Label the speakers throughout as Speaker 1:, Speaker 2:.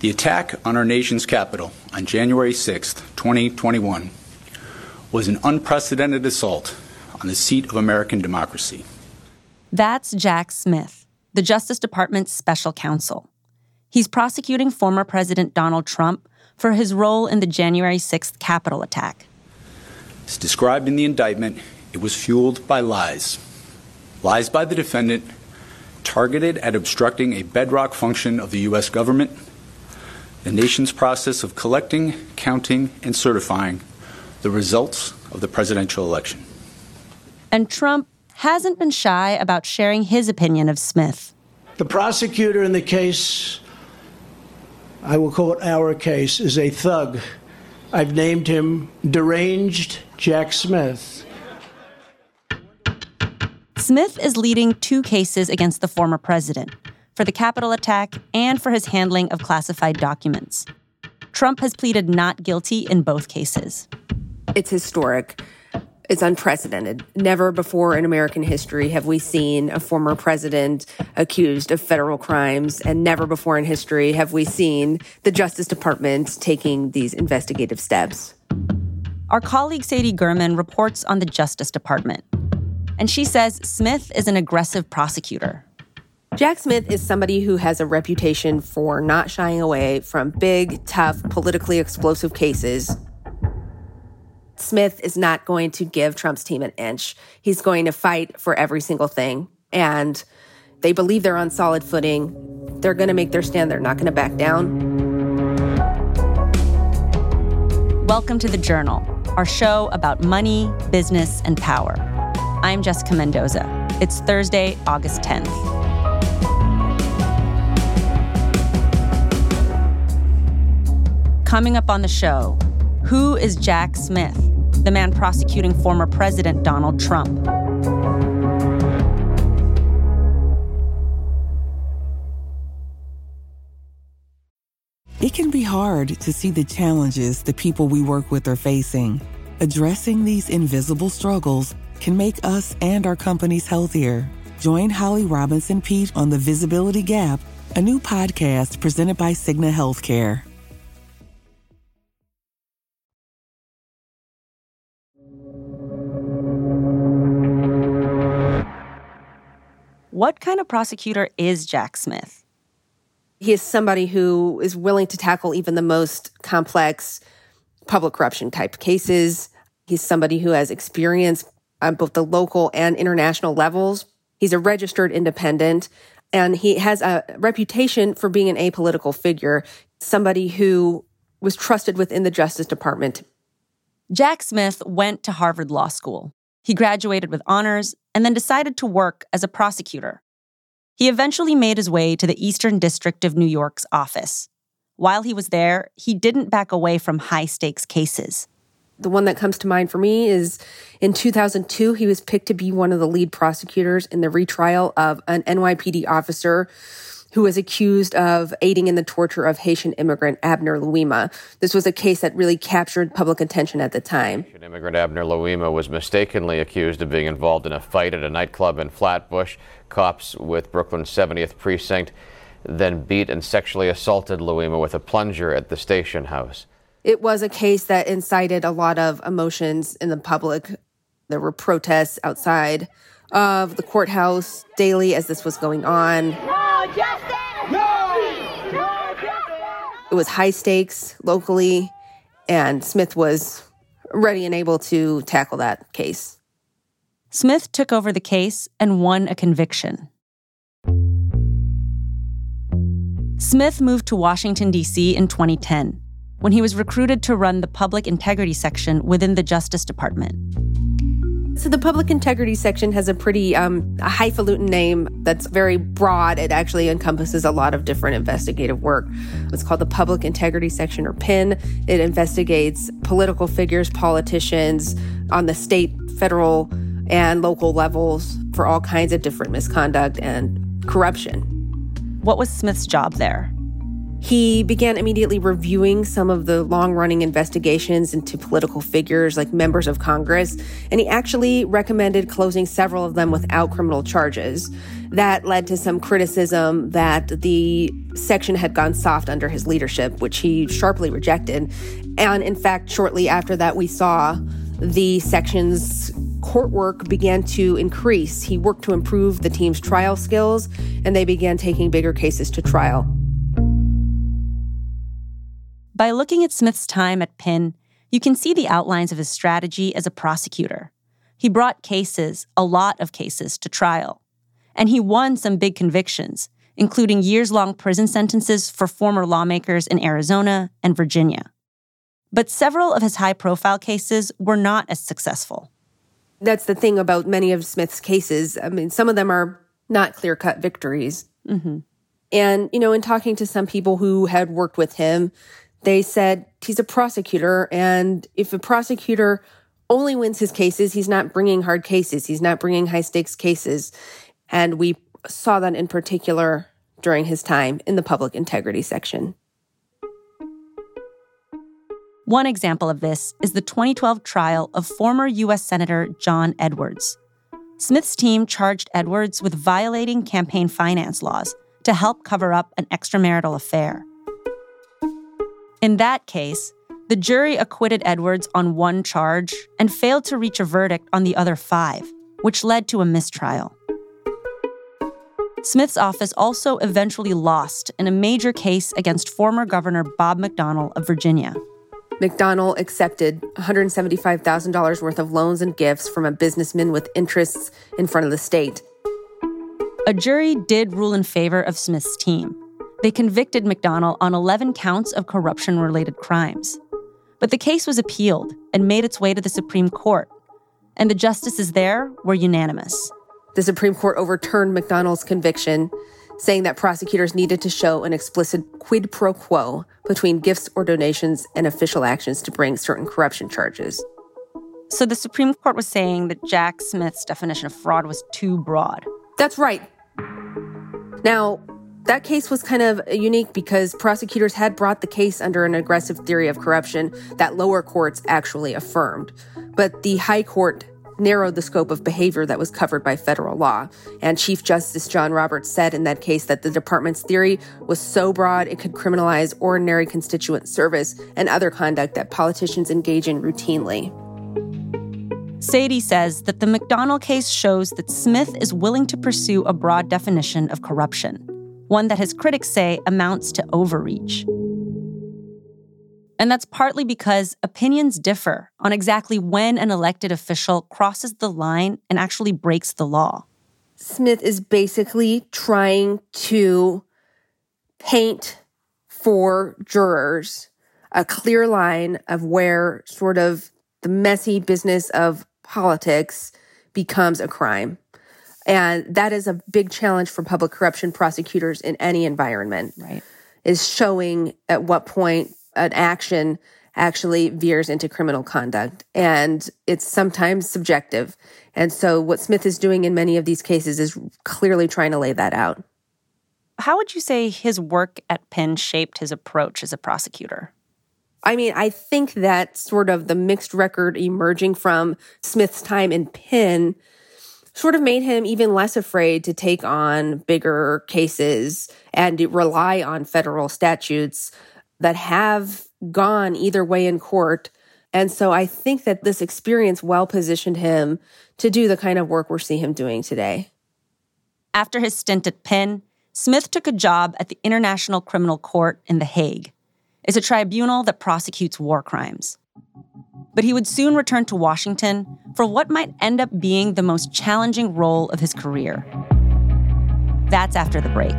Speaker 1: The attack on our nation's capital on January 6, 2021, was an unprecedented assault on the seat of American democracy.
Speaker 2: That's Jack Smith, the Justice Department's special counsel. He's prosecuting former President Donald Trump for his role in the January 6th Capitol attack.
Speaker 1: As described in the indictment, it was fueled by lies. Lies by the defendant targeted at obstructing a bedrock function of the U.S. government the nation's process of collecting, counting, and certifying the results of the presidential election.
Speaker 2: And Trump hasn't been shy about sharing his opinion of Smith.
Speaker 3: The prosecutor in the case, I will call it our case, is a thug. I've named him Deranged Jack Smith.
Speaker 2: Smith is leading two cases against the former president for the Capitol attack and for his handling of classified documents. Trump has pleaded not guilty in both cases.
Speaker 4: It's historic. It's unprecedented. Never before in American history have we seen a former president accused of federal crimes, and never before in history have we seen the Justice Department taking these investigative steps.
Speaker 2: Our colleague Sadie Gurman reports on the Justice Department, and she says Smith is an aggressive prosecutor
Speaker 4: Jack Smith is somebody who has a reputation for not shying away from big, tough, politically explosive cases. Smith is not going to give Trump's team an inch. He's going to fight for every single thing. And they believe they're on solid footing. They're going to make their stand. They're not going to back down.
Speaker 2: Welcome to The Journal, our show about money, business, and power. I'm Jessica Mendoza. It's Thursday, August 10th. Coming up on the show, who is Jack Smith, the man prosecuting former President Donald Trump?
Speaker 5: It can be hard to see the challenges the people we work with are facing. Addressing these invisible struggles can make us and our companies healthier. Join Holly Robinson Peete on The Visibility Gap, a new podcast presented by Cigna Healthcare.
Speaker 2: What kind of prosecutor is Jack Smith?
Speaker 4: He is somebody who is willing to tackle even the most complex public corruption type cases. He's somebody who has experience on both the local and international levels. He's a registered independent and he has a reputation for being an apolitical figure, somebody who was trusted within the Justice Department.
Speaker 2: Jack Smith went to Harvard Law School. He graduated with honors and then decided to work as a prosecutor. He eventually made his way to the Eastern District of New York's office. While he was there, he didn't back away from high stakes cases.
Speaker 4: The one that comes to mind for me is in 2002, he was picked to be one of the lead prosecutors in the retrial of an NYPD officer who was accused of aiding in the torture of Haitian immigrant Abner Louima. This was a case that really captured public attention at the time.
Speaker 6: Haitian immigrant Abner Louima was mistakenly accused of being involved in a fight at a nightclub in Flatbush. Cops with Brooklyn's 70th precinct then beat and sexually assaulted Louima with a plunger at the station house.
Speaker 4: It was a case that incited a lot of emotions in the public. There were protests outside of the courthouse daily as this was going on. It was high stakes locally, and Smith was ready and able to tackle that case.
Speaker 2: Smith took over the case and won a conviction. Smith moved to Washington, D.C. in 2010 when he was recruited to run the public integrity section within the Justice Department.
Speaker 4: So the public integrity section has a pretty um, a highfalutin name that's very broad. It actually encompasses a lot of different investigative work. It's called the Public Integrity Section or PIN. It investigates political figures, politicians on the state, federal, and local levels for all kinds of different misconduct and corruption.
Speaker 2: What was Smith's job there?
Speaker 4: He began immediately reviewing some of the long running investigations into political figures like members of Congress, and he actually recommended closing several of them without criminal charges. That led to some criticism that the section had gone soft under his leadership, which he sharply rejected. And in fact, shortly after that, we saw the section's court work began to increase. He worked to improve the team's trial skills, and they began taking bigger cases to trial.
Speaker 2: By looking at Smith's time at PIN, you can see the outlines of his strategy as a prosecutor. He brought cases, a lot of cases, to trial. And he won some big convictions, including years long prison sentences for former lawmakers in Arizona and Virginia. But several of his high profile cases were not as successful.
Speaker 4: That's the thing about many of Smith's cases. I mean, some of them are not clear cut victories. Mm-hmm. And, you know, in talking to some people who had worked with him, they said he's a prosecutor. And if a prosecutor only wins his cases, he's not bringing hard cases, he's not bringing high stakes cases. And we saw that in particular during his time in the public integrity section.
Speaker 2: One example of this is the 2012 trial of former U.S. Senator John Edwards. Smith's team charged Edwards with violating campaign finance laws to help cover up an extramarital affair. In that case, the jury acquitted Edwards on one charge and failed to reach a verdict on the other five, which led to a mistrial. Smith's office also eventually lost in a major case against former Governor Bob McDonnell of Virginia.
Speaker 4: McDonnell accepted $175,000 worth of loans and gifts from a businessman with interests in front of the state.
Speaker 2: A jury did rule in favor of Smith's team, they convicted McDonnell on 11 counts of corruption related crimes. But the case was appealed and made its way to the Supreme Court, and the justices there were unanimous.
Speaker 4: The Supreme Court overturned McDonnell's conviction, saying that prosecutors needed to show an explicit quid pro quo between gifts or donations and official actions to bring certain corruption charges.
Speaker 2: So the Supreme Court was saying that Jack Smith's definition of fraud was too broad.
Speaker 4: That's right. Now, that case was kind of unique because prosecutors had brought the case under an aggressive theory of corruption that lower courts actually affirmed. But the high court narrowed the scope of behavior that was covered by federal law. And Chief Justice John Roberts said in that case that the department's theory was so broad it could criminalize ordinary constituent service and other conduct that politicians engage in routinely.
Speaker 2: Sadie says that the McDonnell case shows that Smith is willing to pursue a broad definition of corruption one that his critics say amounts to overreach. And that's partly because opinions differ on exactly when an elected official crosses the line and actually breaks the law.
Speaker 4: Smith is basically trying to paint for jurors a clear line of where sort of the messy business of politics becomes a crime. And that is a big challenge for public corruption prosecutors in any environment.
Speaker 2: Right.
Speaker 4: Is showing at what point an action actually veers into criminal conduct. And it's sometimes subjective. And so what Smith is doing in many of these cases is clearly trying to lay that out.
Speaker 2: How would you say his work at PIN shaped his approach as a prosecutor?
Speaker 4: I mean, I think that sort of the mixed record emerging from Smith's time in PIN sort of made him even less afraid to take on bigger cases and rely on federal statutes that have gone either way in court. And so I think that this experience well positioned him to do the kind of work we're seeing him doing today.
Speaker 2: After his stint at PIN, Smith took a job at the International Criminal Court in The Hague. It's a tribunal that prosecutes war crimes. But he would soon return to Washington for what might end up being the most challenging role of his career. That's after the break.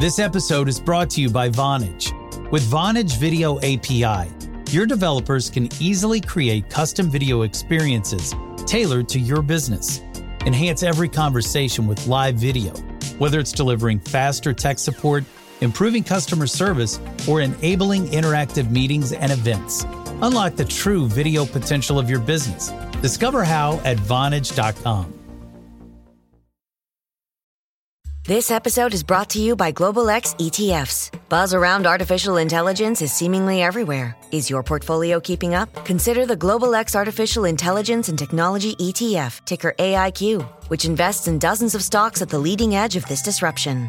Speaker 7: This episode is brought to you by Vonage. With Vonage Video API, your developers can easily create custom video experiences tailored to your business. Enhance every conversation with live video, whether it's delivering faster tech support, improving customer service, or enabling interactive meetings and events. Unlock the true video potential of your business. Discover how at Vonage.com.
Speaker 8: This episode is brought to you by Global X ETFs. Buzz around artificial intelligence is seemingly everywhere. Is your portfolio keeping up? Consider the Global X Artificial Intelligence and Technology ETF, ticker AIQ, which invests in dozens of stocks at the leading edge of this disruption.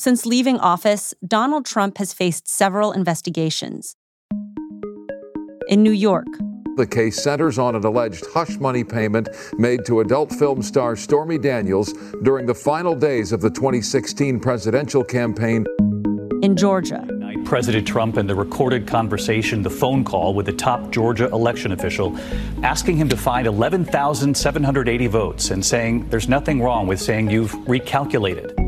Speaker 2: Since leaving office, Donald Trump has faced several investigations. In New York,
Speaker 9: the case centers on an alleged hush money payment made to adult film star Stormy Daniels during the final days of the 2016 presidential campaign.
Speaker 2: In Georgia,
Speaker 10: President Trump and the recorded conversation, the phone call with the top Georgia election official, asking him to find 11,780 votes and saying there's nothing wrong with saying you've recalculated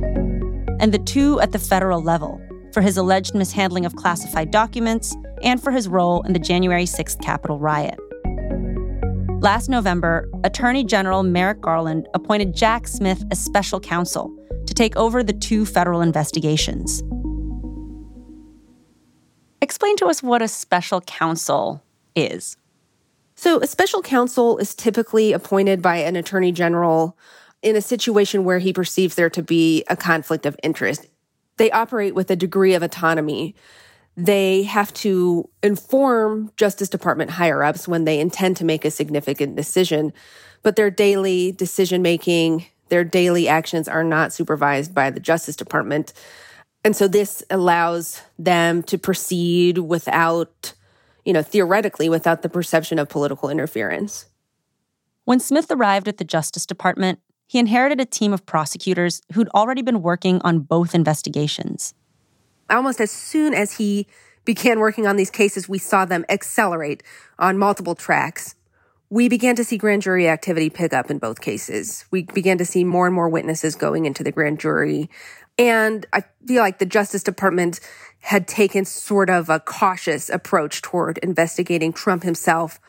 Speaker 2: and the two at the federal level for his alleged mishandling of classified documents and for his role in the January 6th Capitol riot. Last November, Attorney General Merrick Garland appointed Jack Smith as special counsel to take over the two federal investigations. Explain to us what a special counsel is.
Speaker 4: So, a special counsel is typically appointed by an attorney general in a situation where he perceives there to be a conflict of interest. They operate with a degree of autonomy. They have to inform Justice Department higher ups when they intend to make a significant decision, but their daily decision making, their daily actions are not supervised by the Justice Department. And so this allows them to proceed without, you know, theoretically, without the perception of political interference.
Speaker 2: When Smith arrived at the Justice Department, he inherited a team of prosecutors who'd already been working on both investigations.
Speaker 4: Almost as soon as he began working on these cases, we saw them accelerate on multiple tracks. We began to see grand jury activity pick up in both cases. We began to see more and more witnesses going into the grand jury. And I feel like the Justice Department had taken sort of a cautious approach toward investigating Trump himself.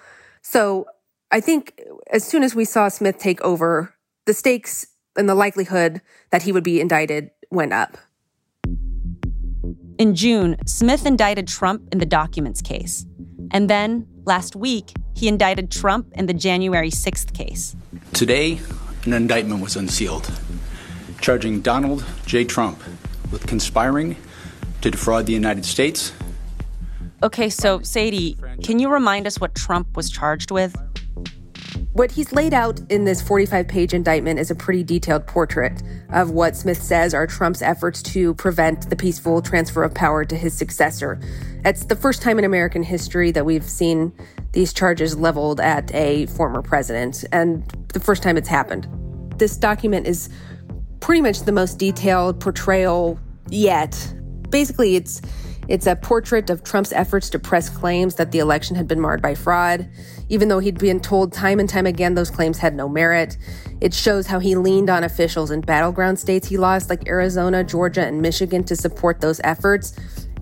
Speaker 4: So I think as soon as we saw Smith take over, the stakes and the likelihood that he would be indicted went up.
Speaker 2: In June, Smith indicted Trump in the documents case. And then, last week, he indicted Trump in the January 6th case.
Speaker 1: Today, an indictment was unsealed, charging Donald J. Trump with conspiring to defraud the United States.
Speaker 2: Okay, so Sadie, can you remind us what Trump was charged with?
Speaker 4: What he's laid out in this 45 page indictment is a pretty detailed portrait of what Smith says are Trump's efforts to prevent the peaceful transfer of power to his successor. It's the first time in American history that we've seen these charges leveled at a former president, and the first time it's happened. This document is pretty much the most detailed portrayal yet. Basically, it's it's a portrait of Trump's efforts to press claims that the election had been marred by fraud, even though he'd been told time and time again those claims had no merit. It shows how he leaned on officials in battleground states he lost, like Arizona, Georgia, and Michigan, to support those efforts.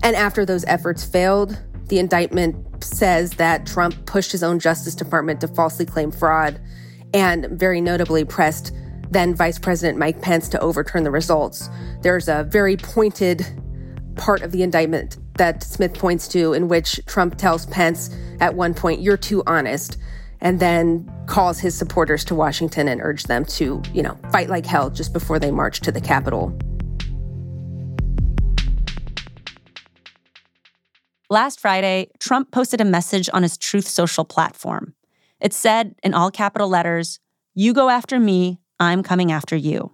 Speaker 4: And after those efforts failed, the indictment says that Trump pushed his own Justice Department to falsely claim fraud and very notably pressed then Vice President Mike Pence to overturn the results. There's a very pointed part of the indictment that Smith points to, in which Trump tells Pence at one point, You're too honest, and then calls his supporters to Washington and urge them to, you know, fight like hell just before they march to the Capitol.
Speaker 2: Last Friday, Trump posted a message on his Truth Social platform. It said in all capital letters, You go after me, I'm coming after you.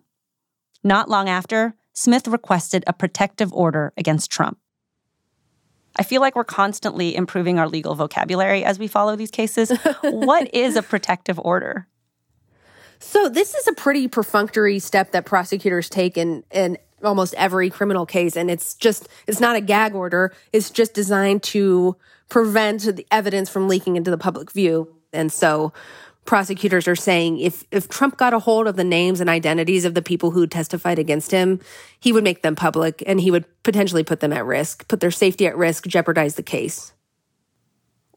Speaker 2: Not long after, Smith requested a protective order against Trump. I feel like we're constantly improving our legal vocabulary as we follow these cases. what is a protective order?
Speaker 4: So, this is a pretty perfunctory step that prosecutors take in, in almost every criminal case. And it's just, it's not a gag order. It's just designed to prevent the evidence from leaking into the public view. And so, prosecutors are saying if if Trump got a hold of the names and identities of the people who testified against him, he would make them public and he would potentially put them at risk, put their safety at risk, jeopardize the case.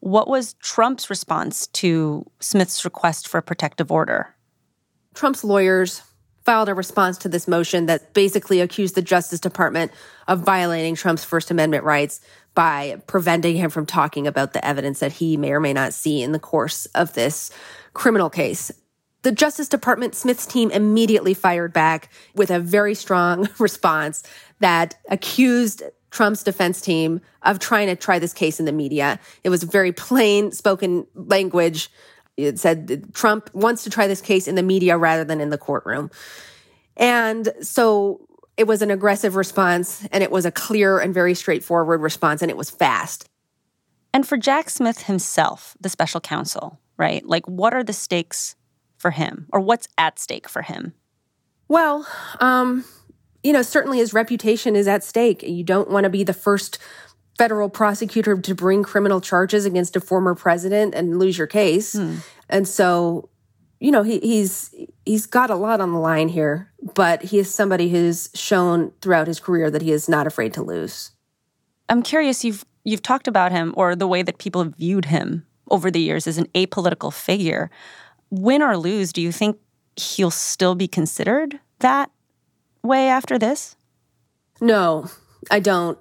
Speaker 2: What was Trump's response to Smith's request for a protective order?
Speaker 4: Trump's lawyers filed a response to this motion that basically accused the Justice Department of violating Trump's First Amendment rights by preventing him from talking about the evidence that he may or may not see in the course of this criminal case. The Justice Department, Smith's team immediately fired back with a very strong response that accused Trump's defense team of trying to try this case in the media. It was very plain spoken language. It said Trump wants to try this case in the media rather than in the courtroom. And so it was an aggressive response and it was a clear and very straightforward response and it was fast.
Speaker 2: And for Jack Smith himself, the special counsel, right? Like, what are the stakes for him, or what's at stake for him?
Speaker 4: Well, um, you know, certainly his reputation is at stake. You don't want to be the first federal prosecutor to bring criminal charges against a former president and lose your case. Hmm. And so, you know, he, he's he's got a lot on the line here, but he is somebody who's shown throughout his career that he is not afraid to lose.
Speaker 2: I'm curious. You've you've talked about him or the way that people have viewed him over the years as an apolitical figure. Win or lose, do you think he'll still be considered that way after this?
Speaker 4: No, I don't.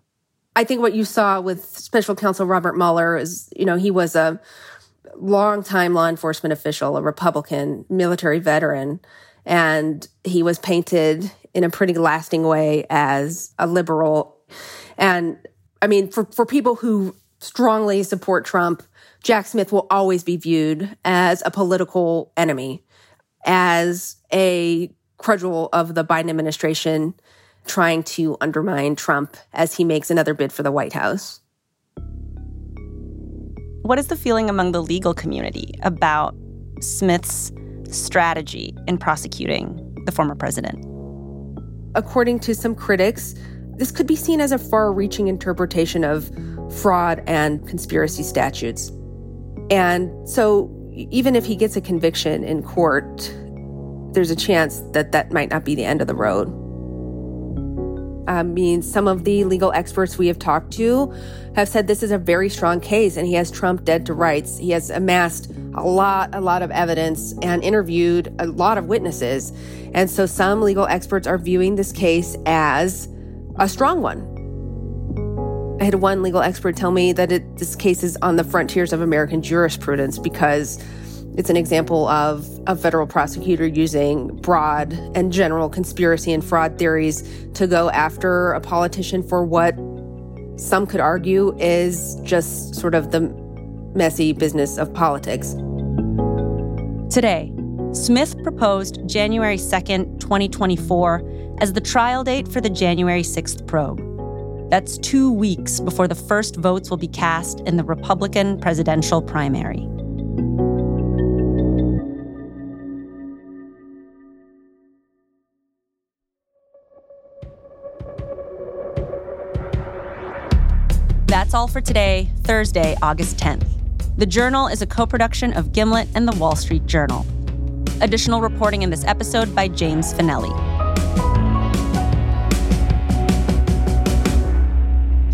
Speaker 4: I think what you saw with special counsel Robert Mueller is, you know, he was a longtime law enforcement official, a Republican military veteran, and he was painted in a pretty lasting way as a liberal. And I mean, for, for people who strongly support Trump, Jack Smith will always be viewed as a political enemy, as a crudel of the Biden administration trying to undermine Trump as he makes another bid for the White House.
Speaker 2: What is the feeling among the legal community about Smith's strategy in prosecuting the former president?
Speaker 4: According to some critics, this could be seen as a far reaching interpretation of fraud and conspiracy statutes. And so, even if he gets a conviction in court, there's a chance that that might not be the end of the road. I mean, some of the legal experts we have talked to have said this is a very strong case and he has Trump dead to rights. He has amassed a lot, a lot of evidence and interviewed a lot of witnesses. And so some legal experts are viewing this case as a strong one. I had one legal expert tell me that it, this case is on the frontiers of American jurisprudence because it's an example of a federal prosecutor using broad and general conspiracy and fraud theories to go after a politician for what some could argue is just sort of the messy business of politics.
Speaker 2: Today, Smith proposed January 2nd, 2024, as the trial date for the January 6th probe. That's two weeks before the first votes will be cast in the Republican presidential primary. That's all for today, Thursday, August 10th. The Journal is a co production of Gimlet and the Wall Street Journal. Additional reporting in this episode by James Fanelli.